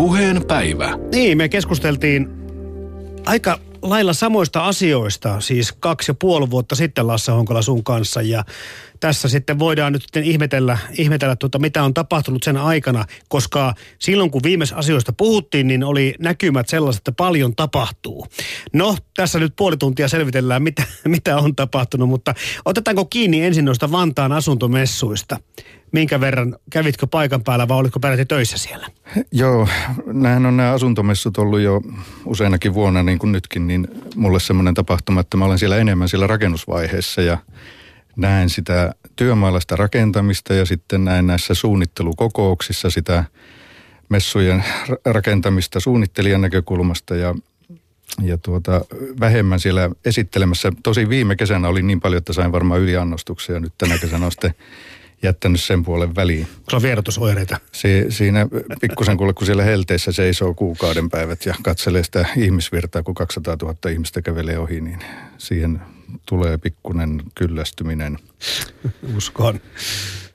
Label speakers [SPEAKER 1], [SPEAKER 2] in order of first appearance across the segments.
[SPEAKER 1] Puheen päivä.
[SPEAKER 2] Niin, me keskusteltiin aika lailla samoista asioista, siis kaksi ja puoli vuotta sitten Lasse Honkola sun kanssa. Ja tässä sitten voidaan nyt sitten ihmetellä, ihmetellä tuota, mitä on tapahtunut sen aikana, koska silloin kun viimeis asioista puhuttiin, niin oli näkymät sellaiset, että paljon tapahtuu. No, tässä nyt puoli tuntia selvitellään, mitä, mitä on tapahtunut, mutta otetaanko kiinni ensin noista Vantaan asuntomessuista? Minkä verran, kävitkö paikan päällä vai olitko peräti töissä siellä?
[SPEAKER 3] Joo, nämähän on nämä asuntomessut ollut jo useinakin vuonna niin kuin nytkin, niin mulle semmoinen tapahtuma, että mä olen siellä enemmän siellä rakennusvaiheessa ja näen sitä työmaalaista rakentamista ja sitten näen näissä suunnittelukokouksissa sitä messujen rakentamista suunnittelijan näkökulmasta ja, ja tuota, vähemmän siellä esittelemässä. Tosi viime kesänä oli niin paljon, että sain varmaan yliannostuksia. Nyt tänä kesänä on sitten jättänyt sen puolen väliin.
[SPEAKER 2] Sulla on vierotusoireita.
[SPEAKER 3] Si- siinä pikkusen kuule, kun siellä helteissä seisoo kuukauden päivät ja katselee sitä ihmisvirtaa, kun 200 000 ihmistä kävelee ohi, niin siihen tulee pikkunen kyllästyminen.
[SPEAKER 2] Uskon.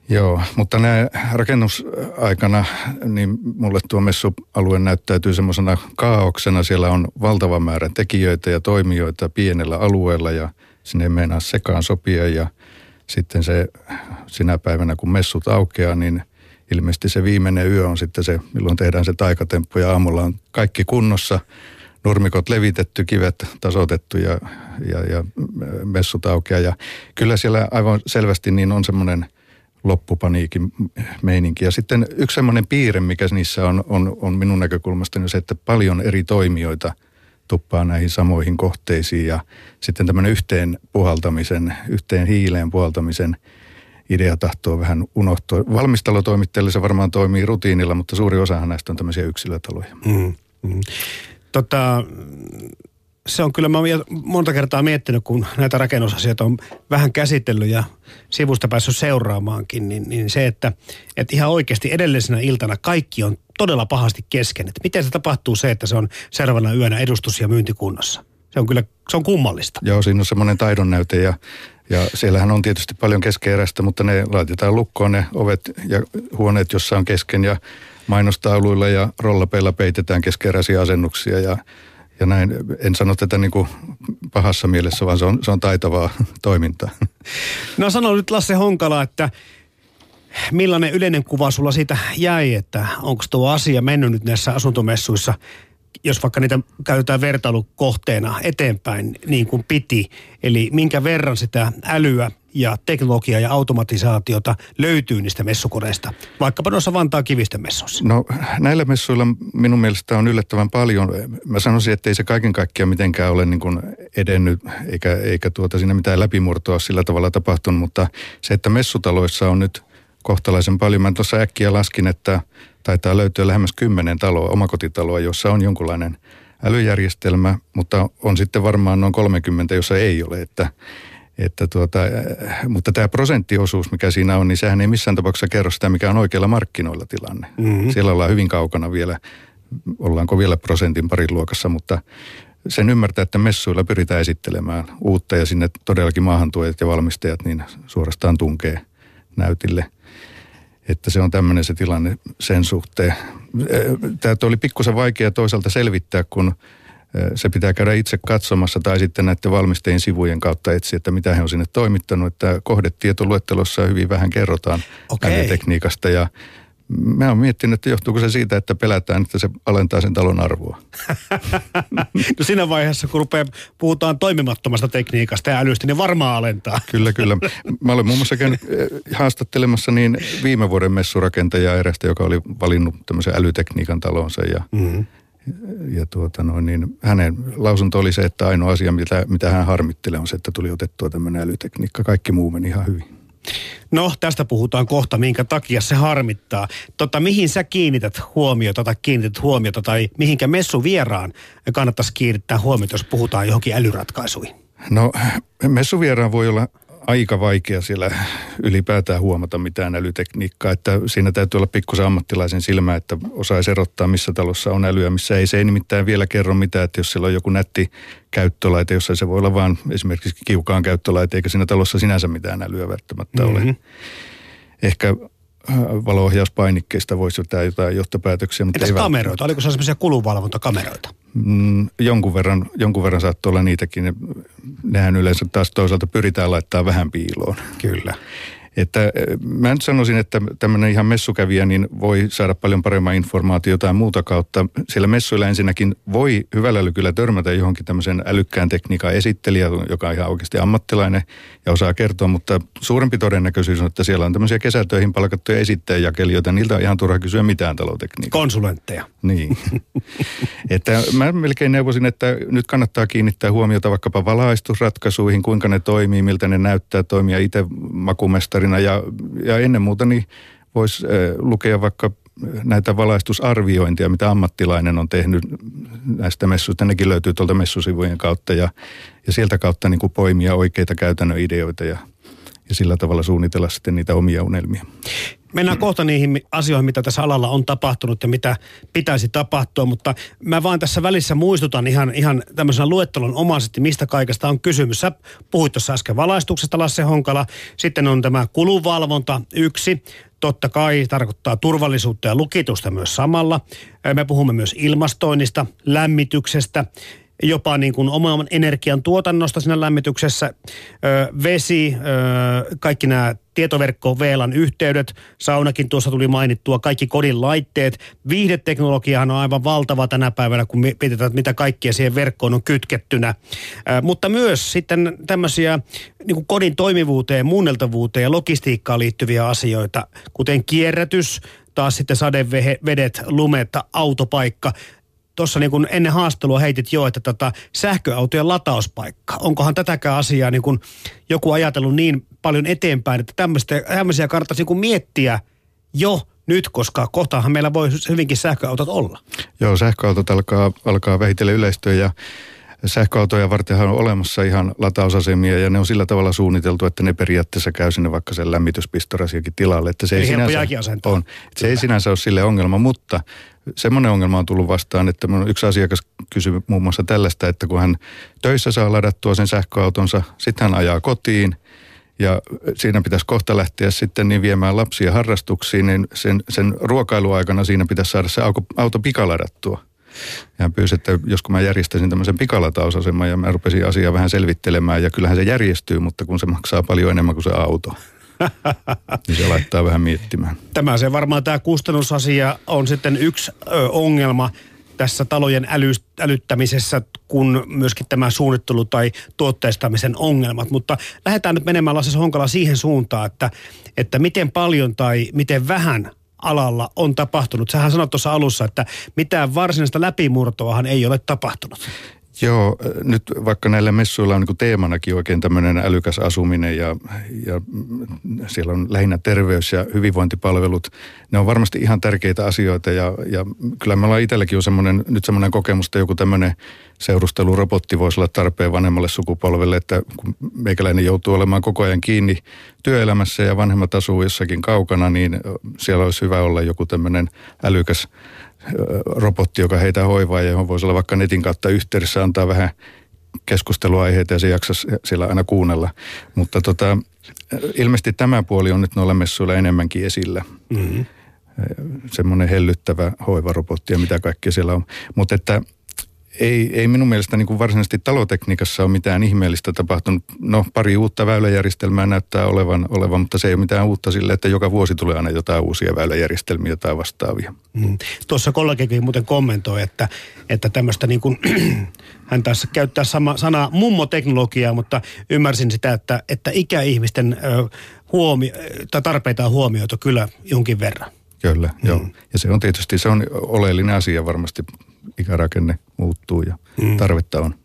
[SPEAKER 3] Joo, mutta näin rakennusaikana, niin mulle tuo messualue näyttäytyy semmoisena kaauksena. Siellä on valtava määrä tekijöitä ja toimijoita pienellä alueella ja sinne ei meinaa sekaan sopia. Ja sitten se sinä päivänä, kun messut aukeaa, niin ilmeisesti se viimeinen yö on sitten se, milloin tehdään se taikatemppu ja aamulla on kaikki kunnossa – nurmikot levitetty, kivet tasoitettu ja, ja, ja messut aukeaa. Ja kyllä siellä aivan selvästi niin on semmoinen loppupaniikin meininki. Ja sitten yksi semmoinen piirre, mikä niissä on, on, on minun näkökulmastani se, että paljon eri toimijoita tuppaa näihin samoihin kohteisiin ja sitten tämmöinen yhteen puhaltamisen, yhteen hiileen puhaltamisen idea tahtoo vähän unohtua. Valmistelutoimittajille se varmaan toimii rutiinilla, mutta suuri osahan näistä on tämmöisiä yksilötaloja. Mm, mm.
[SPEAKER 2] Tota, se on kyllä, mä oon monta kertaa miettinyt, kun näitä rakennusasioita on vähän käsitellyt ja sivusta päässyt seuraamaankin, niin, niin se, että, että ihan oikeasti edellisenä iltana kaikki on todella pahasti kesken. Että miten se tapahtuu se, että se on seuraavana yönä edustus- ja myyntikunnossa? Se on kyllä, se on kummallista.
[SPEAKER 3] Joo, siinä on semmoinen taidonnäyte ja, ja siellähän on tietysti paljon keskeeräistä, mutta ne laitetaan lukkoon ne ovet ja huoneet, jossa on kesken ja mainostauluilla ja rollapeilla peitetään keskeräisiä asennuksia ja, ja näin. En sano tätä niin kuin pahassa mielessä, vaan se on, se on taitavaa toimintaa.
[SPEAKER 2] No sano nyt Lasse Honkala, että millainen yleinen kuva sulla siitä jäi, että onko tuo asia mennyt nyt näissä asuntomessuissa jos vaikka niitä käytetään vertailukohteena eteenpäin niin kuin piti, eli minkä verran sitä älyä ja teknologiaa ja automatisaatiota löytyy niistä messukoneista, vaikkapa noissa Vantaa kivisten messuissa?
[SPEAKER 3] No näillä messuilla minun mielestä on yllättävän paljon. Mä sanoisin, että ei se kaiken kaikkiaan mitenkään ole niin kuin edennyt, eikä, eikä tuota siinä mitään läpimurtoa sillä tavalla tapahtunut, mutta se, että messutaloissa on nyt kohtalaisen paljon. Mä tuossa äkkiä laskin, että taitaa löytyä lähemmäs kymmenen taloa, omakotitaloa, jossa on jonkunlainen älyjärjestelmä, mutta on sitten varmaan noin 30, jossa ei ole. Että, että tuota, mutta tämä prosenttiosuus, mikä siinä on, niin sehän ei missään tapauksessa kerro sitä, mikä on oikealla markkinoilla tilanne. Mm-hmm. Siellä ollaan hyvin kaukana vielä, ollaanko vielä prosentin parin luokassa, mutta sen ymmärtää, että messuilla pyritään esittelemään uutta ja sinne todellakin maahantuojat ja valmistajat niin suorastaan tunkee näytille – että se on tämmöinen se tilanne sen suhteen. Tämä oli pikkusen vaikea toisaalta selvittää, kun se pitää käydä itse katsomassa tai sitten näiden valmistajien sivujen kautta etsiä, että mitä he on sinne toimittanut. Että kohdetietoluettelossa hyvin vähän kerrotaan okay. tekniikasta ja Mä oon miettinyt, että johtuuko se siitä, että pelätään, että se alentaa sen talon arvoa.
[SPEAKER 2] no siinä vaiheessa, kun rupeaa, puhutaan toimimattomasta tekniikasta ja älystä, niin varmaan alentaa.
[SPEAKER 3] kyllä, kyllä. Mä olen muun muassa käynyt eh, haastattelemassa niin viime vuoden messurakentajaa erästä, joka oli valinnut tämmöisen älytekniikan talonsa ja mm-hmm. Ja tuota noin, niin hänen lausunto oli se, että ainoa asia, mitä, mitä hän harmittelee, on se, että tuli otettua tämmöinen älytekniikka. Kaikki muu meni ihan hyvin.
[SPEAKER 2] No, tästä puhutaan kohta, minkä takia se harmittaa. Tota, mihin sä kiinnität huomiota tai kiinnität huomiota tai mihinkä messu vieraan kannattaisi kiinnittää huomiota, jos puhutaan johonkin älyratkaisuihin?
[SPEAKER 3] No, messuvieraan voi olla aika vaikea siellä ylipäätään huomata mitään älytekniikkaa. Että siinä täytyy olla pikkusen ammattilaisen silmä, että osaisi erottaa, missä talossa on älyä, missä ei. Se ei nimittäin vielä kerro mitään, että jos siellä on joku nätti käyttölaite, jossa se voi olla vain esimerkiksi kiukaan käyttölaite, eikä siinä talossa sinänsä mitään älyä välttämättä mm-hmm. ole. Ehkä valoohjauspainikkeista voisi jotain, jotain johtopäätöksiä.
[SPEAKER 2] Mutta Entäs kameroita? Oliko se sellaisia kulunvalvontakameroita?
[SPEAKER 3] Mm, jonkun, verran, jonkun verran saattoi olla niitäkin. Nehän yleensä taas toisaalta pyritään laittaa vähän piiloon.
[SPEAKER 2] Kyllä.
[SPEAKER 3] Että eh, mä nyt sanoisin, että tämmöinen ihan messukävijä niin voi saada paljon paremman informaatiota ja muuta kautta. Siellä messuilla ensinnäkin voi hyvällä älykyllä törmätä johonkin tämmöisen älykkään tekniikan esittelijä, joka on ihan oikeasti ammattilainen ja osaa kertoa, mutta suurempi todennäköisyys on, että siellä on tämmöisiä kesätöihin palkattuja esittäjäjakelijoita, niiltä on ihan turha kysyä mitään talotekniikkaa.
[SPEAKER 2] Konsulentteja.
[SPEAKER 3] Niin. että mä melkein neuvosin, että nyt kannattaa kiinnittää huomiota vaikkapa valaistusratkaisuihin, kuinka ne toimii, miltä ne näyttää, toimia itse makumestarina ja, ja ennen muuta niin voisi äh, lukea vaikka näitä valaistusarviointia, mitä ammattilainen on tehnyt näistä messuista. Nekin löytyy tuolta messusivujen kautta ja, ja sieltä kautta niin kuin poimia oikeita käytännön ideoita ja, ja sillä tavalla suunnitella sitten niitä omia unelmia.
[SPEAKER 2] Mennään kohta niihin asioihin, mitä tässä alalla on tapahtunut ja mitä pitäisi tapahtua, mutta mä vaan tässä välissä muistutan ihan, ihan tämmöisenä luettelon omaisesti, mistä kaikesta on kysymys. Sä puhuit tuossa äsken valaistuksesta, Lasse Honkala. Sitten on tämä kuluvalvonta yksi. Totta kai tarkoittaa turvallisuutta ja lukitusta myös samalla. Me puhumme myös ilmastoinnista, lämmityksestä, jopa niin kuin oman energian tuotannosta siinä lämmityksessä, ö, vesi, ö, kaikki nämä tietoverkko VLAN yhteydet, saunakin tuossa tuli mainittua, kaikki kodin laitteet. Viihdeteknologiahan on aivan valtava tänä päivänä, kun mietitään, mitä kaikkia siihen verkkoon on kytkettynä. Ö, mutta myös sitten tämmöisiä niin kuin kodin toimivuuteen, muunneltavuuteen ja logistiikkaan liittyviä asioita, kuten kierrätys, taas sitten sadevedet, lumetta, autopaikka tuossa niin ennen haastelua heitit jo, että tota sähköautojen latauspaikka. Onkohan tätäkään asiaa niin kuin joku ajatellut niin paljon eteenpäin, että tämmöisiä kannattaisi niin miettiä jo nyt, koska kohtahan meillä voi hyvinkin sähköautot olla.
[SPEAKER 3] Joo, sähköautot alkaa, alkaa vähitellen yleistyä ja sähköautoja vartenhan on olemassa ihan latausasemia ja ne on sillä tavalla suunniteltu, että ne periaatteessa käy sinne vaikka sen lämmityspistorasiakin tilalle. Että se, ei sinänsä, on, se ei sinänsä ole sille ongelma, mutta semmoinen ongelma on tullut vastaan, että yksi asiakas kysyi muun muassa tällaista, että kun hän töissä saa ladattua sen sähköautonsa, sitten hän ajaa kotiin ja siinä pitäisi kohta lähteä sitten niin viemään lapsia harrastuksiin, niin sen, sen ruokailuaikana siinä pitäisi saada se auto, auto pikaladattua. Ja hän pyysi, että jos kun mä järjestäisin tämmöisen pikalatausaseman ja mä rupesin asiaa vähän selvittelemään ja kyllähän se järjestyy, mutta kun se maksaa paljon enemmän kuin se auto. niin se laittaa vähän miettimään.
[SPEAKER 2] Tämä se varmaan tämä kustannusasia on sitten yksi ö, ongelma tässä talojen äly, älyttämisessä, kun myöskin tämä suunnittelu tai tuotteistamisen ongelmat. Mutta lähdetään nyt menemään Lasse Honkala siihen suuntaan, että, että miten paljon tai miten vähän alalla on tapahtunut. Sähän sanoit tuossa alussa, että mitään varsinaista läpimurtoahan ei ole tapahtunut.
[SPEAKER 3] Joo, nyt vaikka näillä messuilla on niin teemanakin oikein tämmöinen älykäs asuminen ja, ja siellä on lähinnä terveys- ja hyvinvointipalvelut. Ne on varmasti ihan tärkeitä asioita ja, ja kyllä me ollaan itselläkin jo semmoinen, nyt semmoinen kokemus, että joku tämmöinen seurustelurobotti voisi olla tarpeen vanhemmalle sukupolvelle, että kun meikäläinen joutuu olemaan koko ajan kiinni työelämässä ja vanhemmat asuu jossakin kaukana, niin siellä olisi hyvä olla joku tämmöinen älykäs robotti, joka heitä hoivaa ja johon voisi olla vaikka netin kautta yhteydessä, antaa vähän keskusteluaiheita ja se jaksaisi siellä aina kuunnella. Mutta tota, ilmeisesti tämä puoli on nyt noilla messuilla enemmänkin esillä. Mm-hmm. Semmoinen hellyttävä hoivarobotti ja mitä kaikkea siellä on. Mutta että ei, ei minun mielestä niin kuin varsinaisesti talotekniikassa ole mitään ihmeellistä tapahtunut. No pari uutta väyläjärjestelmää näyttää olevan, olevan, mutta se ei ole mitään uutta sille, että joka vuosi tulee aina jotain uusia väyläjärjestelmiä tai vastaavia. Mm.
[SPEAKER 2] Tuossa kollegikin muuten kommentoi, että, että tämmöistä niin kuin, hän taas käyttää sama, sanaa mummoteknologiaa, mutta ymmärsin sitä, että, että ikäihmisten ö, huomio, tai tarpeita on huomioitu kyllä jonkin verran.
[SPEAKER 3] Kyllä, mm. joo. Ja se on tietysti se on oleellinen asia varmasti ikärakenne muuttuu ja mm. tarvetta on.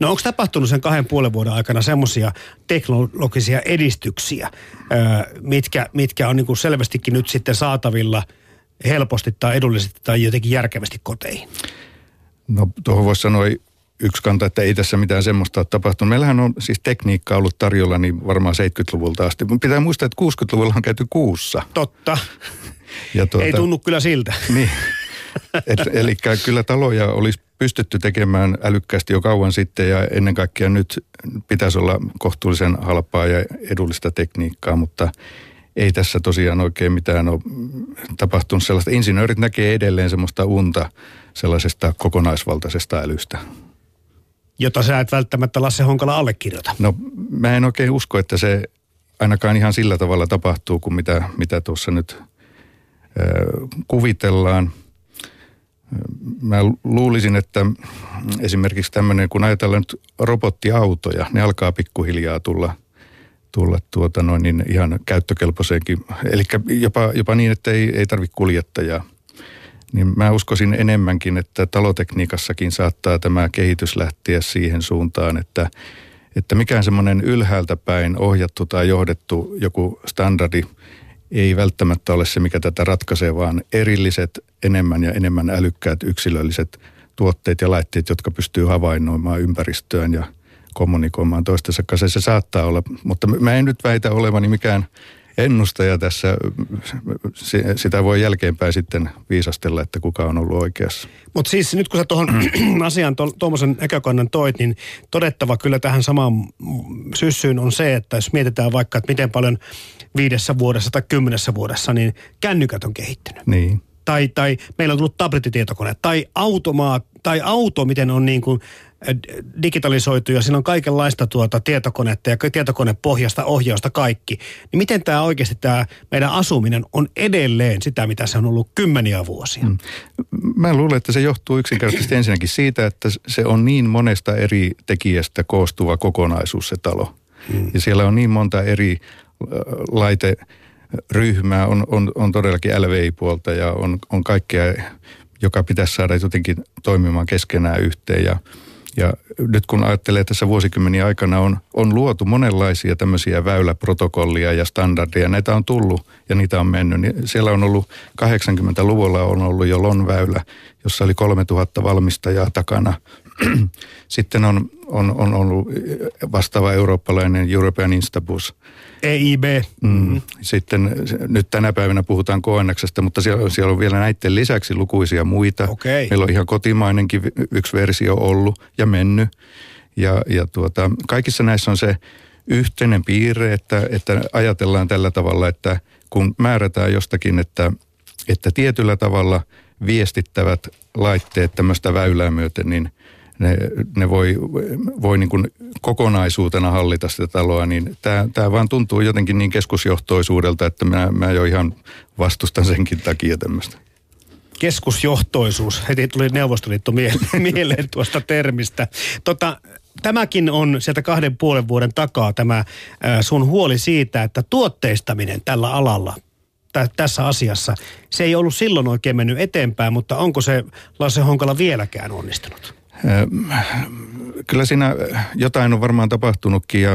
[SPEAKER 2] No onko tapahtunut sen kahden puolen vuoden aikana semmoisia teknologisia edistyksiä, mitkä, mitkä on niin selvästikin nyt sitten saatavilla helposti tai edullisesti tai jotenkin järkevästi koteihin?
[SPEAKER 3] No tuohon voisi sanoa yksi kanta, että ei tässä mitään semmoista ole tapahtunut. Meillähän on siis tekniikkaa ollut tarjolla niin varmaan 70-luvulta asti. Pitää muistaa, että 60-luvulla on käyty kuussa.
[SPEAKER 2] Totta. Ja tuota, ei tunnu kyllä siltä.
[SPEAKER 3] Niin. eli kyllä taloja olisi pystytty tekemään älykkäästi jo kauan sitten ja ennen kaikkea nyt pitäisi olla kohtuullisen halpaa ja edullista tekniikkaa, mutta ei tässä tosiaan oikein mitään ole tapahtunut sellaista. Insinöörit näkee edelleen semmoista unta sellaisesta kokonaisvaltaisesta älystä.
[SPEAKER 2] Jota sä et välttämättä Lasse Honkala allekirjoita.
[SPEAKER 3] No mä en oikein usko, että se ainakaan ihan sillä tavalla tapahtuu kuin mitä, mitä tuossa nyt äh, kuvitellaan. Mä luulisin, että esimerkiksi tämmöinen, kun ajatellaan nyt robottiautoja, ne alkaa pikkuhiljaa tulla, tulla tuota noin niin ihan käyttökelpoiseenkin. Eli jopa, jopa niin, että ei, ei tarvitse kuljettajaa. Niin mä uskoisin enemmänkin, että talotekniikassakin saattaa tämä kehitys lähteä siihen suuntaan, että, että mikään semmoinen ylhäältä päin ohjattu tai johdettu joku standardi – ei välttämättä ole se, mikä tätä ratkaisee, vaan erilliset, enemmän ja enemmän älykkäät yksilölliset tuotteet ja laitteet, jotka pystyy havainnoimaan ympäristöön ja kommunikoimaan toistensa kanssa. Se saattaa olla, mutta mä en nyt väitä olevani mikään ennustaja tässä. Sitä voi jälkeenpäin sitten viisastella, että kuka on ollut oikeassa.
[SPEAKER 2] Mutta siis nyt kun sä tuohon asiaan tuommoisen näkökannan toit, niin todettava kyllä tähän samaan syssyyn on se, että jos mietitään vaikka, että miten paljon viidessä vuodessa tai kymmenessä vuodessa, niin kännykät on kehittynyt.
[SPEAKER 3] Niin.
[SPEAKER 2] Tai, tai meillä on tullut tablettitietokone, tai automaat, tai auto, miten on niin kuin äh, digitalisoitu ja siinä on kaikenlaista tuota tietokonetta ja tietokonepohjasta ohjausta kaikki. Niin miten tämä oikeasti tämä meidän asuminen on edelleen sitä, mitä se on ollut kymmeniä vuosia? Mm.
[SPEAKER 3] Mä luulen, että se johtuu yksinkertaisesti ensinnäkin siitä, että se on niin monesta eri tekijästä koostuva kokonaisuus se talo. Mm. Ja siellä on niin monta eri laiteryhmää, on, on, on todellakin LVI-puolta ja on, on kaikkea, joka pitäisi saada jotenkin toimimaan keskenään yhteen. Ja, ja nyt kun ajattelee tässä vuosikymmeniä aikana on, on luotu monenlaisia tämmöisiä väyläprotokollia ja standardeja. Näitä on tullut ja niitä on mennyt. Niin siellä on ollut 80-luvulla on ollut jo LON-väylä, jossa oli 3000 valmistajaa takana. Sitten on, on, on ollut vastaava eurooppalainen European Instabus –
[SPEAKER 2] EIB.
[SPEAKER 3] Mm. Sitten nyt tänä päivänä puhutaan KNXstä, mutta siellä, siellä on vielä näiden lisäksi lukuisia muita.
[SPEAKER 2] Okay.
[SPEAKER 3] Meillä on ihan kotimainenkin yksi versio ollut ja mennyt. Ja, ja tuota, kaikissa näissä on se yhteinen piirre, että, että ajatellaan tällä tavalla, että kun määrätään jostakin, että, että tietyllä tavalla viestittävät laitteet tämmöistä väylää myöten, niin – ne, ne voi, voi niin kuin kokonaisuutena hallita sitä taloa, niin tämä, tämä vaan tuntuu jotenkin niin keskusjohtoisuudelta, että mä, mä jo ihan vastustan senkin takia tämmöistä.
[SPEAKER 2] Keskusjohtoisuus. Heti tuli Neuvostoliitto mieleen tuosta termistä. Tota, tämäkin on sieltä kahden puolen vuoden takaa tämä sun huoli siitä, että tuotteistaminen tällä alalla tässä asiassa, se ei ollut silloin oikein mennyt eteenpäin, mutta onko se Lasse Honkala vieläkään onnistunut?
[SPEAKER 3] Kyllä siinä jotain on varmaan tapahtunutkin, ja,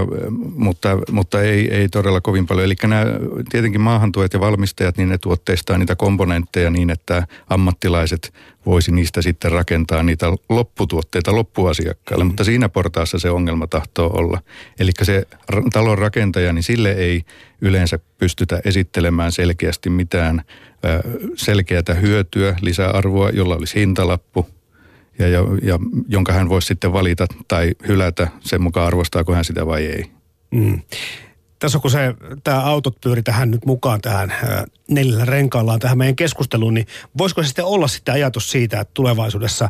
[SPEAKER 3] mutta, mutta ei, ei todella kovin paljon. Eli nämä tietenkin maahantuojat ja valmistajat, niin ne tuotteistaa niitä komponentteja niin, että ammattilaiset voisi niistä sitten rakentaa niitä lopputuotteita loppuasiakkaalle. Mutta siinä portaassa se ongelma tahtoo olla. Eli se talon rakentaja, niin sille ei yleensä pystytä esittelemään selkeästi mitään selkeätä hyötyä, lisäarvoa, jolla olisi hintalappu ja, ja, ja jonka hän voisi sitten valita tai hylätä sen mukaan arvostaako hän sitä vai ei. Mm.
[SPEAKER 2] Tässä kun se, tämä autot pyöri tähän nyt mukaan tähän neljällä renkaallaan tähän meidän keskusteluun, niin voisiko se sitten olla sitten ajatus siitä, että tulevaisuudessa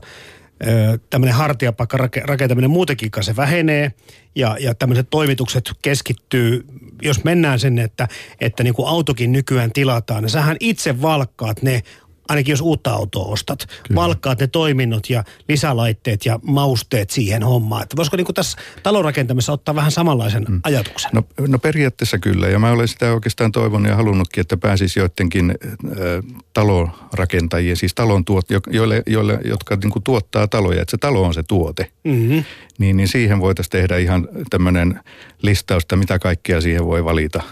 [SPEAKER 2] tämmöinen hartiapakka rakentaminen muutenkin se vähenee ja, ja tämmöiset toimitukset keskittyy, jos mennään sen, että, että niin kuin autokin nykyään tilataan, niin sähän itse valkkaat ne ainakin jos uutta autoa ostat, Kyllä. valkkaat ne toiminnot ja lisälaitteet ja mausteet siihen hommaan. Että voisiko niin tässä talonrakentamisessa ottaa vähän samanlaisen mm. ajatuksen?
[SPEAKER 3] No, no periaatteessa kyllä, ja mä olen sitä oikeastaan toivonut ja halunnutkin, että pääsisi joidenkin äh, talonrakentajien, siis talon tuot, joille, joille, jotka niin kuin tuottaa taloja, että se talo on se tuote. Mm-hmm. Niin, niin siihen voitaisiin tehdä ihan tämmöinen listausta, mitä kaikkea siihen voi valita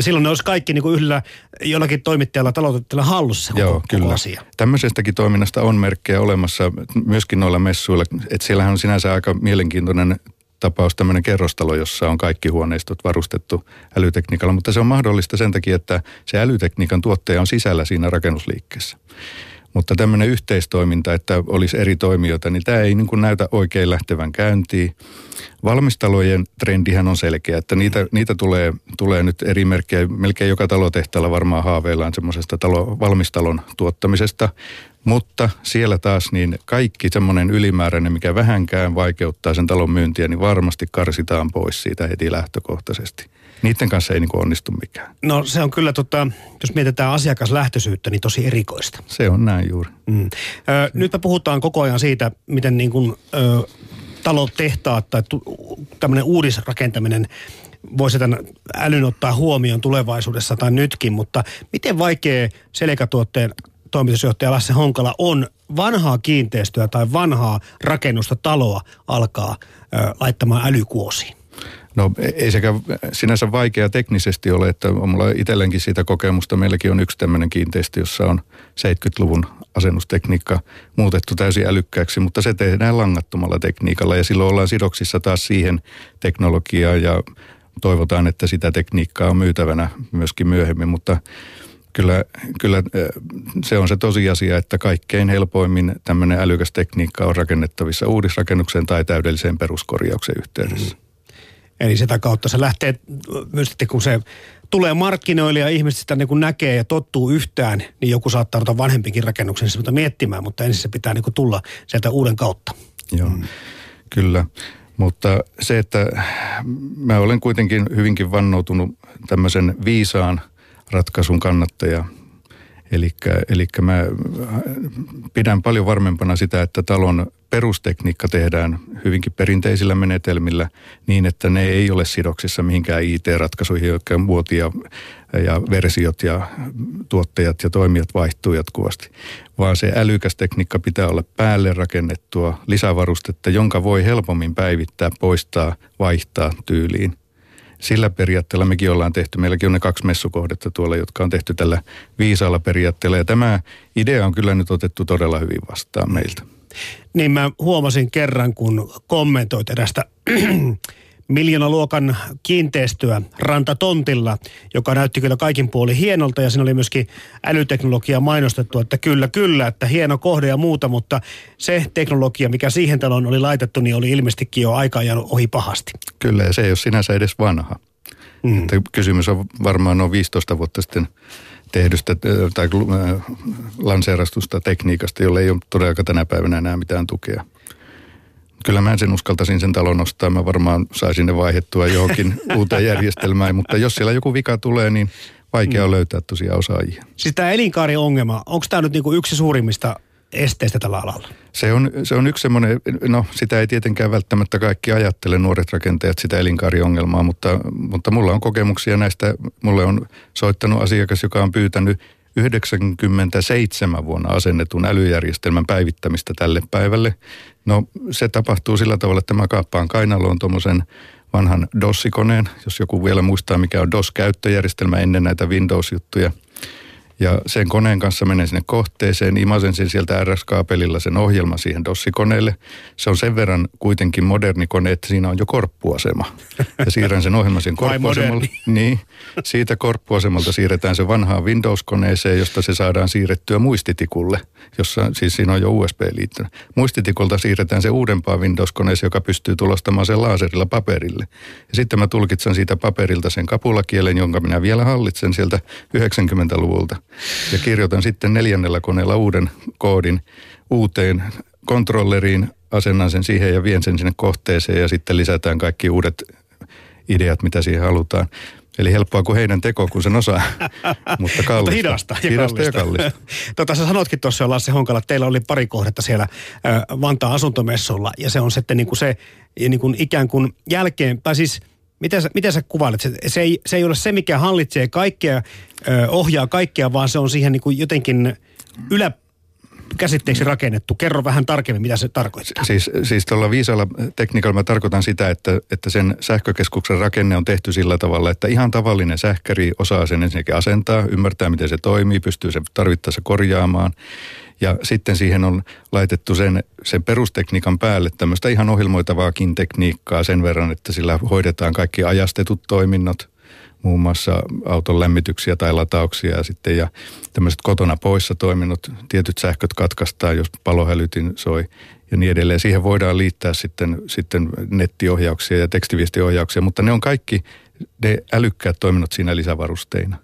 [SPEAKER 2] ja silloin ne olisi kaikki niin kuin yhdellä jollakin toimittajalla talouttajalla hallussa koko, Joo, kyllä. koko asia.
[SPEAKER 3] Tämmöisestäkin toiminnasta on merkkejä olemassa myöskin noilla messuilla. Että siellähän on sinänsä aika mielenkiintoinen tapaus tämmöinen kerrostalo, jossa on kaikki huoneistot varustettu älytekniikalla, mutta se on mahdollista sen takia, että se älytekniikan tuottaja on sisällä siinä rakennusliikkeessä. Mutta tämmöinen yhteistoiminta, että olisi eri toimijoita, niin tämä ei niin kuin näytä oikein lähtevän käyntiin. Valmistalojen trendihän on selkeä, että niitä, niitä tulee, tulee nyt eri merkkejä. Melkein joka talotehtaalla varmaan haaveillaan semmoisesta talo, valmistalon tuottamisesta. Mutta siellä taas niin kaikki semmoinen ylimääräinen, mikä vähänkään vaikeuttaa sen talon myyntiä, niin varmasti karsitaan pois siitä heti lähtökohtaisesti. Niiden kanssa ei niin onnistu mikään.
[SPEAKER 2] No se on kyllä, tota, jos mietitään asiakaslähtöisyyttä, niin tosi erikoista.
[SPEAKER 3] Se on näin juuri. Mm. Ö,
[SPEAKER 2] nyt me puhutaan koko ajan siitä, miten niin kuin, ö, talotehtaat tai tämmöinen uudisrakentaminen voisi tämän älyn ottaa huomioon tulevaisuudessa tai nytkin, mutta miten vaikea selkätuotteen toimitusjohtaja Lasse Honkala on vanhaa kiinteistöä tai vanhaa rakennusta, taloa alkaa ö, laittamaan älykuosiin?
[SPEAKER 3] No ei sekä sinänsä vaikea teknisesti ole, että on mulla itsellenkin siitä kokemusta. Meilläkin on yksi tämmöinen kiinteistö, jossa on 70-luvun asennustekniikka muutettu täysin älykkääksi, mutta se tehdään langattomalla tekniikalla ja silloin ollaan sidoksissa taas siihen teknologiaan ja toivotaan, että sitä tekniikkaa on myytävänä myöskin myöhemmin, mutta kyllä, kyllä se on se tosiasia, että kaikkein helpoimmin tämmöinen älykäs tekniikka on rakennettavissa uudisrakennukseen tai täydelliseen peruskorjauksen yhteydessä. Mm.
[SPEAKER 2] Eli sitä kautta se lähtee myös sitten, kun se tulee markkinoille ja ihmiset sitä niin kun näkee ja tottuu yhtään, niin joku saattaa ruveta vanhempikin rakennuksen sitä miettimään, mutta ensin se pitää niin tulla sieltä uuden kautta.
[SPEAKER 3] Joo, mm. kyllä. Mutta se, että mä olen kuitenkin hyvinkin vannoutunut tämmöisen viisaan ratkaisun kannattaja – Eli mä pidän paljon varmempana sitä, että talon perustekniikka tehdään hyvinkin perinteisillä menetelmillä niin, että ne ei ole sidoksissa mihinkään IT-ratkaisuihin, jotka muotia ja versiot ja tuottajat ja toimijat vaihtuu jatkuvasti. Vaan se älykäs tekniikka pitää olla päälle rakennettua lisävarustetta, jonka voi helpommin päivittää, poistaa, vaihtaa tyyliin sillä periaatteella mekin ollaan tehty. Meilläkin on ne kaksi messukohdetta tuolla, jotka on tehty tällä viisaalla periaatteella. Ja tämä idea on kyllä nyt otettu todella hyvin vastaan meiltä.
[SPEAKER 2] Niin mä huomasin kerran, kun kommentoit erästä miljoonaluokan kiinteistöä rantatontilla, joka näytti kyllä kaikin puoli hienolta ja siinä oli myöskin älyteknologia mainostettu, että kyllä, kyllä, että hieno kohde ja muuta, mutta se teknologia, mikä siihen taloon oli laitettu, niin oli ilmeisestikin jo aika ajanut ohi pahasti.
[SPEAKER 3] Kyllä ja se ei ole sinänsä edes vanha. Mm. kysymys on varmaan noin 15 vuotta sitten tehdystä tai äh, lanseerastusta tekniikasta, jolle ei ole todellakaan tänä päivänä enää mitään tukea kyllä mä sen uskaltaisin sen talon ostaa. Mä varmaan saisin ne vaihettua johonkin uuteen järjestelmään, mutta jos siellä joku vika tulee, niin vaikea on mm. löytää tosiaan osaajia.
[SPEAKER 2] Siis tämä elinkaariongelma, onko tämä nyt niinku yksi suurimmista esteistä tällä alalla?
[SPEAKER 3] Se on, se on yksi semmoinen, no sitä ei tietenkään välttämättä kaikki ajattele nuoret rakentajat sitä elinkaariongelmaa, mutta, mutta mulla on kokemuksia näistä. Mulle on soittanut asiakas, joka on pyytänyt 97 vuonna asennetun älyjärjestelmän päivittämistä tälle päivälle. No se tapahtuu sillä tavalla, että mä kaappaan kainaloon tuommoisen vanhan DOS-koneen, jos joku vielä muistaa mikä on DOS-käyttöjärjestelmä ennen näitä Windows-juttuja – ja sen koneen kanssa menen sinne kohteeseen, imasen sen sieltä RS-kaapelilla sen ohjelma siihen DOS-koneelle. Se on sen verran kuitenkin moderni kone, että siinä on jo korppuasema. Ja siirrän sen ohjelman siihen korppuasemalle. Niin, siitä korppuasemalta siirretään se vanhaan Windows-koneeseen, josta se saadaan siirrettyä muistitikulle, jossa siis siinä on jo USB-liittymä. Muistitikulta siirretään se uudempaan Windows-koneeseen, joka pystyy tulostamaan sen laserilla paperille. Ja sitten mä tulkitsen siitä paperilta sen kapulakielen, jonka minä vielä hallitsen sieltä 90-luvulta ja kirjoitan sitten neljännellä koneella uuden koodin uuteen kontrolleriin, asennan sen siihen ja vien sen sinne kohteeseen ja sitten lisätään kaikki uudet ideat, mitä siihen halutaan. Eli helppoa kuin heidän teko, kun sen osaa, mutta kallista. mutta
[SPEAKER 2] hidasta ja
[SPEAKER 3] hidasta kallista. Ja kallista.
[SPEAKER 2] tota, sä sanotkin tuossa jo Lasse Honkala, että teillä oli pari kohdetta siellä Vantaan asuntomessulla ja se on sitten niin kuin se niin kuin ikään kuin jälkeen, tai siis – Miten sä, miten sä kuvailet? Se, se, ei, se ei ole se, mikä hallitsee kaikkea, ö, ohjaa kaikkea, vaan se on siihen niin kuin jotenkin ylä, käsitteeksi rakennettu. Kerro vähän tarkemmin, mitä se tarkoittaa.
[SPEAKER 3] Siis, siis tuolla viisalla tekniikalla mä tarkoitan sitä, että, että sen sähkökeskuksen rakenne on tehty sillä tavalla, että ihan tavallinen sähkäri osaa sen ensinnäkin asentaa, ymmärtää miten se toimii, pystyy se tarvittaessa korjaamaan. Ja sitten siihen on laitettu sen, sen perustekniikan päälle tämmöistä ihan ohjelmoitavaakin tekniikkaa sen verran, että sillä hoidetaan kaikki ajastetut toiminnot, muun muassa auton lämmityksiä tai latauksia ja sitten ja tämmöiset kotona poissa toiminnot, tietyt sähköt katkaistaan, jos palohälytin soi ja niin edelleen. Siihen voidaan liittää sitten, sitten nettiohjauksia ja tekstiviestiohjauksia, mutta ne on kaikki ne älykkäät toiminnot siinä lisävarusteina.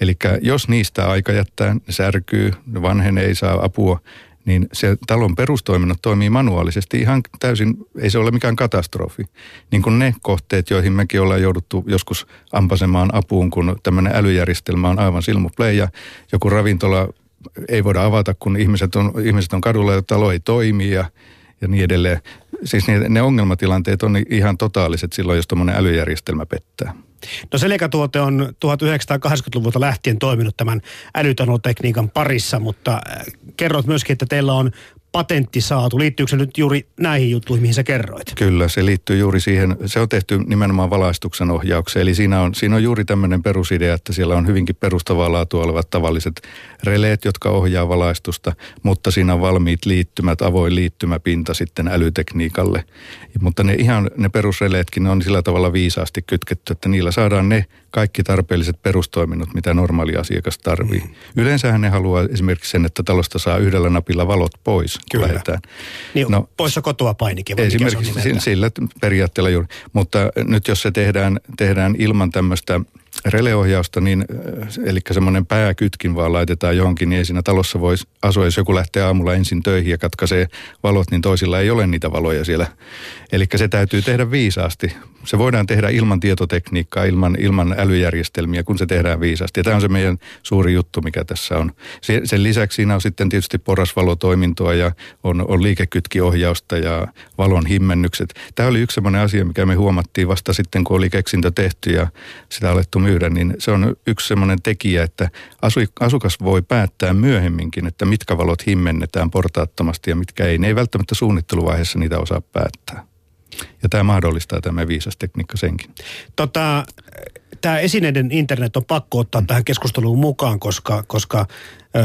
[SPEAKER 3] Eli jos niistä aika jättää, ne särkyy, ne vanhenee, ei saa apua, niin se talon perustoiminnot toimii manuaalisesti ihan täysin, ei se ole mikään katastrofi. Niin kuin ne kohteet, joihin mekin ollaan jouduttu joskus ampasemaan apuun, kun tämmöinen älyjärjestelmä on aivan silmuplay ja joku ravintola ei voida avata, kun ihmiset on, ihmiset on kadulla ja talo ei toimi ja, ja niin edelleen. Siis ne, ne ongelmatilanteet on ihan totaaliset silloin, jos tuommoinen älyjärjestelmä pettää.
[SPEAKER 2] No Seleka-tuote on 1980-luvulta lähtien toiminut tämän älytanotekniikan parissa, mutta äh, kerrot myöskin, että teillä on patentti saatu. Liittyykö se nyt juuri näihin juttuihin, mihin sä kerroit?
[SPEAKER 3] Kyllä, se liittyy juuri siihen. Se on tehty nimenomaan valaistuksen ohjaukseen. Eli siinä on, siinä on juuri tämmöinen perusidea, että siellä on hyvinkin perustavaa laatua olevat tavalliset releet, jotka ohjaa valaistusta, mutta siinä on valmiit liittymät, avoin liittymäpinta sitten älytekniikalle. Mutta ne ihan ne perusreleetkin on sillä tavalla viisaasti kytketty, että niillä saadaan ne kaikki tarpeelliset perustoiminnot, mitä normaali asiakas tarvii. Mm. Yleensähän ne haluaa esimerkiksi sen, että talosta saa yhdellä napilla valot pois, Kyllä. lähdetään.
[SPEAKER 2] Niin, no, poissa kotoa painikin.
[SPEAKER 3] Esimerkiksi sillä periaatteella juuri. Mutta nyt jos se tehdään, tehdään ilman tämmöistä releohjausta, niin, äh, eli semmoinen pääkytkin vaan laitetaan johonkin, niin ei siinä talossa voisi asua, jos joku lähtee aamulla ensin töihin ja katkaisee valot, niin toisilla ei ole niitä valoja siellä. Eli se täytyy tehdä viisaasti. Se voidaan tehdä ilman tietotekniikkaa, ilman, ilman älyjärjestelmiä, kun se tehdään viisaasti. Ja tämä on se meidän suuri juttu, mikä tässä on. Sen lisäksi siinä on sitten tietysti porasvalotoimintoa ja on, on liikekytkiohjausta ja valon himmennykset. Tämä oli yksi sellainen asia, mikä me huomattiin vasta sitten, kun oli keksintö tehty ja sitä alettu myydä, niin se on yksi semmoinen tekijä, että asukas voi päättää myöhemminkin, että mitkä valot himmennetään portaattomasti ja mitkä ei. Ne ei välttämättä suunnitteluvaiheessa niitä osaa päättää. Ja tämä mahdollistaa tämä viisas tekniikka senkin.
[SPEAKER 2] Tota, tämä esineiden internet on pakko ottaa mm. tähän keskusteluun mukaan, koska, koska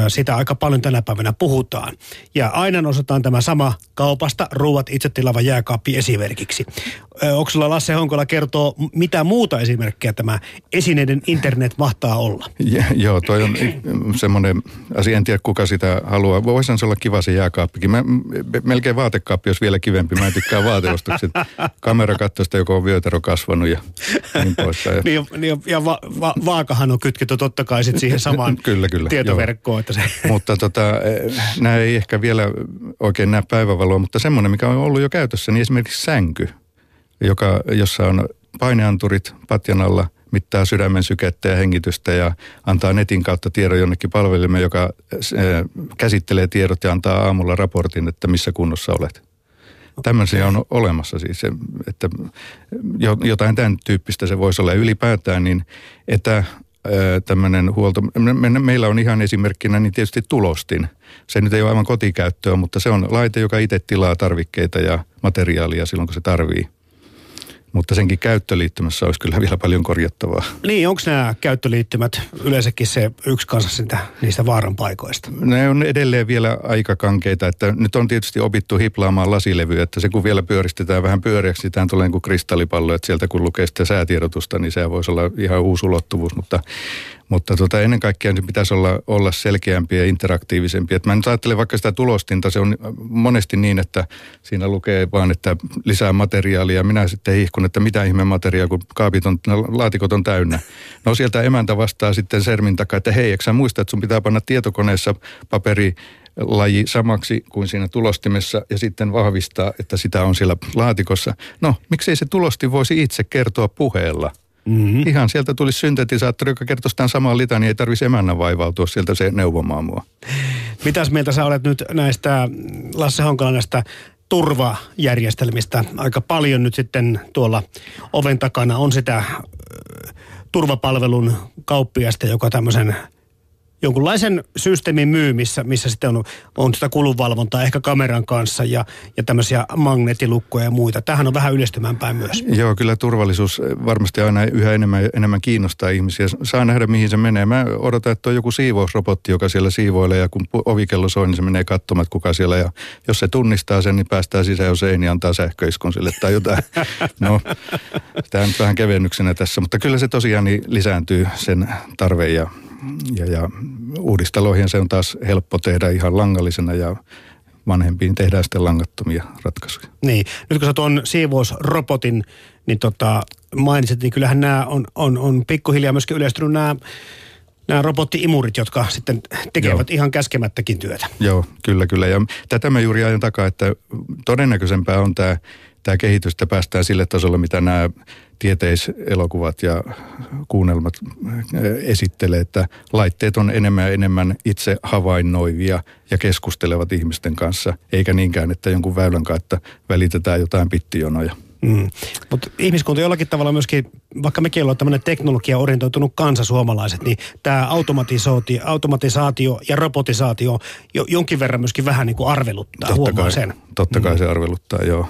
[SPEAKER 2] sitä aika paljon tänä päivänä puhutaan. Ja aina nostetaan tämä sama kaupasta ruuat itse tilava jääkaappi esimerkiksi. Onko sulla Lasse Honkola kertoo, mitä muuta esimerkkejä tämä esineiden internet mahtaa olla?
[SPEAKER 3] Ja, joo, toi on semmoinen asia, en tiedä kuka sitä haluaa. Voisihan se olla kiva se jääkaappikin. Mä, melkein vaatekaappi olisi vielä kivempi. Mä en tykkää vaateostokset. Kamera katsoo sitä, joko on vyötero kasvanut ja niin poispäin.
[SPEAKER 2] niin, niin, ja va, va, vaakahan on kytketty totta kai sit siihen samaan kyllä, kyllä, tietoverkkoon että se...
[SPEAKER 3] Mutta tota, nämä ei ehkä vielä oikein näe päivävaloa, mutta semmoinen, mikä on ollut jo käytössä, niin esimerkiksi sänky, joka, jossa on paineanturit patjan alla, mittaa sydämen sykettä ja hengitystä ja antaa netin kautta tiedon jonnekin palvelimeen, joka käsittelee tiedot ja antaa aamulla raportin, että missä kunnossa olet. Tämmöisiä on olemassa siis, että jotain tämän tyyppistä se voisi olla. ylipäätään niin että tämmöinen huolto. Me, meillä on ihan esimerkkinä niin tietysti tulostin. Se nyt ei ole aivan kotikäyttöä, mutta se on laite, joka itse tilaa tarvikkeita ja materiaalia silloin, kun se tarvii. Mutta senkin käyttöliittymässä olisi kyllä vielä paljon korjattavaa.
[SPEAKER 2] Niin, onko nämä käyttöliittymät yleensäkin se yksi kanssa sitä, niistä vaaran paikoista?
[SPEAKER 3] Ne on edelleen vielä aika kankeita, että nyt on tietysti opittu hiplaamaan lasilevyä, että se kun vielä pyöristetään vähän pyöreäksi, sitä tulee niin kuin kristallipallo, että sieltä kun lukee sitä säätiedotusta, niin se voisi olla ihan uusi ulottuvuus, mutta mutta tota, ennen kaikkea se pitäisi olla, olla selkeämpi ja interaktiivisempi. Et mä nyt ajattelen vaikka sitä tulostinta, se on monesti niin, että siinä lukee vaan, että lisää materiaalia. Minä sitten hihkun, että mitä ihme materiaalia, kun kaapit on, laatikot on täynnä. No sieltä emäntä vastaa sitten sermin takaa, että hei, eikö muista, että sun pitää panna tietokoneessa paperi laji samaksi kuin siinä tulostimessa ja sitten vahvistaa, että sitä on siellä laatikossa. No, miksei se tulosti voisi itse kertoa puheella? Mm-hmm. Ihan sieltä tuli syntetisaattori, joka kertoi tämän samaa litania, niin ei tarvitsisi emännän vaivautua sieltä se neuvomaan mua.
[SPEAKER 2] Mitäs mieltä sä olet nyt näistä Lasse Honkola näistä turvajärjestelmistä? Aika paljon nyt sitten tuolla oven takana on sitä turvapalvelun kauppiasta, joka tämmöisen jonkunlaisen systeemin myy, missä, missä sitten on, on sitä kulunvalvontaa ehkä kameran kanssa ja, ja tämmöisiä magneettilukkoja ja muita. Tähän on vähän yleistymään päin myös.
[SPEAKER 3] Joo, kyllä turvallisuus varmasti aina yhä enemmän, enemmän kiinnostaa ihmisiä. Saa nähdä, mihin se menee. Mä odotan, että on joku siivousrobotti, joka siellä siivoilee ja kun ovikello soi, niin se menee katsomaan, että kuka siellä. Ja jos se tunnistaa sen, niin päästään sisään, jos ei, niin antaa sähköiskun sille tai jotain. No, tämä on vähän kevennyksenä tässä, mutta kyllä se tosiaan niin lisääntyy sen tarve ja ja, ja uudistaloihin se on taas helppo tehdä ihan langallisena ja vanhempiin tehdään sitten langattomia ratkaisuja.
[SPEAKER 2] Niin, nyt kun sä tuon siivousrobotin niin tota, mainitsit, niin kyllähän nämä on, on, on pikkuhiljaa myöskin yleistynyt nämä nämä robottiimurit, jotka sitten tekevät Joo. ihan käskemättäkin työtä.
[SPEAKER 3] Joo, kyllä, kyllä. Ja tätä mä juuri ajan takaa, että todennäköisempää on tämä tämä kehitys, että päästään sille tasolle, mitä nämä tieteiselokuvat ja kuunnelmat esittelee, että laitteet on enemmän ja enemmän itse havainnoivia ja keskustelevat ihmisten kanssa, eikä niinkään, että jonkun väylän kautta välitetään jotain pittijonoja. Mm.
[SPEAKER 2] Mutta ihmiskunta jollakin tavalla myöskin, vaikka mekin ollaan tämmöinen teknologia-orientoitunut kansa suomalaiset, niin tämä automatisaatio, automatisaatio ja robotisaatio jo, jonkin verran myöskin vähän niin kuin arveluttaa, totta kai, sen.
[SPEAKER 3] Totta kai mm. se arveluttaa, joo.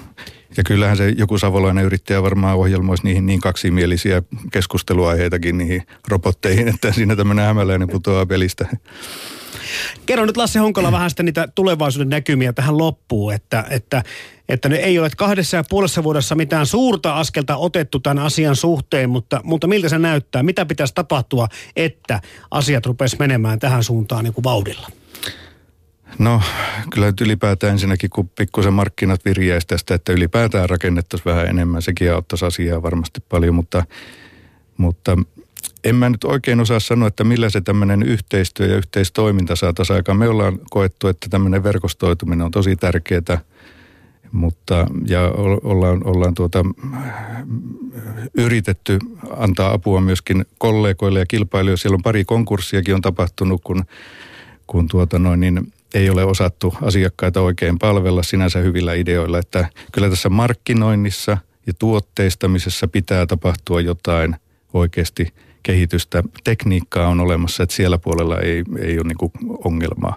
[SPEAKER 3] Ja kyllähän se joku savolainen yrittäjä varmaan ohjelmoisi niihin niin kaksimielisiä keskusteluaiheitakin niihin robotteihin, että siinä tämmöinen hämäläinen putoaa pelistä.
[SPEAKER 2] Kerro nyt Lasse Honkola vähän sitten niitä tulevaisuuden näkymiä tähän loppuun, että, että, että ne ei ole kahdessa ja puolessa vuodessa mitään suurta askelta otettu tämän asian suhteen, mutta, mutta miltä se näyttää? Mitä pitäisi tapahtua, että asiat rupesi menemään tähän suuntaan niin kuin vauhdilla?
[SPEAKER 3] No kyllä nyt ylipäätään ensinnäkin, kun pikkusen markkinat virjäisi tästä, että ylipäätään rakennettaisiin vähän enemmän, sekin auttaisi asiaa varmasti paljon, mutta, mutta en mä nyt oikein osaa sanoa, että millä se tämmöinen yhteistyö ja yhteistoiminta saataisiin aikaan. Me ollaan koettu, että tämmöinen verkostoituminen on tosi tärkeää, mutta ja ollaan, ollaan tuota, yritetty antaa apua myöskin kollegoille ja kilpailijoille. Siellä on pari konkurssiakin on tapahtunut, kun, kun tuota noin, niin ei ole osattu asiakkaita oikein palvella sinänsä hyvillä ideoilla. Että kyllä tässä markkinoinnissa ja tuotteistamisessa pitää tapahtua jotain oikeasti kehitystä. Tekniikkaa on olemassa, että siellä puolella ei, ei ole niin ongelmaa.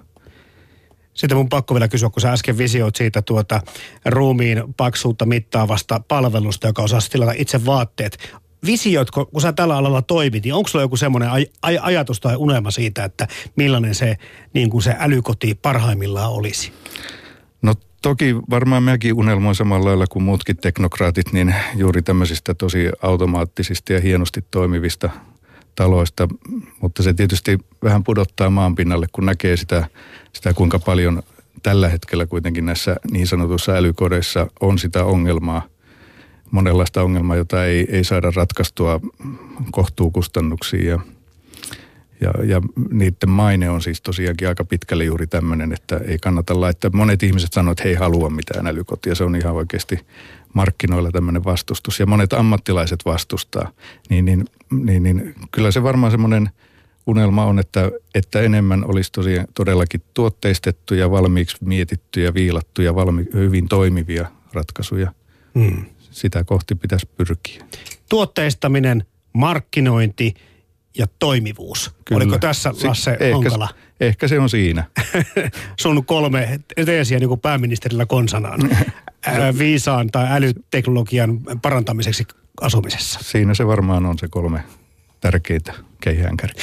[SPEAKER 2] Sitten mun pakko vielä kysyä, kun sä äsken visioit siitä tuota ruumiin paksuutta mittaavasta palvelusta, joka osaa tilata itse vaatteet visioitko, kun sä tällä alalla toimit, niin onko sulla joku semmoinen aj- aj- ajatus tai unelma siitä, että millainen se, niin kuin se älykoti parhaimmillaan olisi?
[SPEAKER 3] No toki varmaan mäkin unelmoin samalla lailla kuin muutkin teknokraatit, niin juuri tämmöisistä tosi automaattisista ja hienosti toimivista taloista, mutta se tietysti vähän pudottaa maan pinnalle, kun näkee sitä, sitä kuinka paljon tällä hetkellä kuitenkin näissä niin sanotuissa älykodeissa on sitä ongelmaa, monenlaista ongelmaa, jota ei, ei saada ratkaistua kohtuukustannuksiin ja, ja, ja niiden maine on siis tosiaankin aika pitkälle juuri tämmöinen, että ei kannata laittaa. Monet ihmiset sanoo, että he ei halua mitään älykotia. Se on ihan oikeasti markkinoilla tämmöinen vastustus ja monet ammattilaiset vastustaa. Niin, niin, niin, niin kyllä se varmaan semmoinen unelma on, että, että enemmän olisi tosiaan todellakin tuotteistettuja, valmiiksi mietittyjä, viilattuja, valmi, hyvin toimivia ratkaisuja. Hmm sitä kohti pitäisi pyrkiä.
[SPEAKER 2] Tuotteistaminen, markkinointi ja toimivuus. Kyllä. Oliko tässä Lasse
[SPEAKER 3] si-
[SPEAKER 2] Honkala?
[SPEAKER 3] Ehkä, ehkä se on siinä.
[SPEAKER 2] Sun kolme teesiä niin kuin pääministerillä konsanaan. viisaan tai älyteknologian parantamiseksi asumisessa.
[SPEAKER 3] Siinä se varmaan on se kolme tärkeintä keihäänkärki.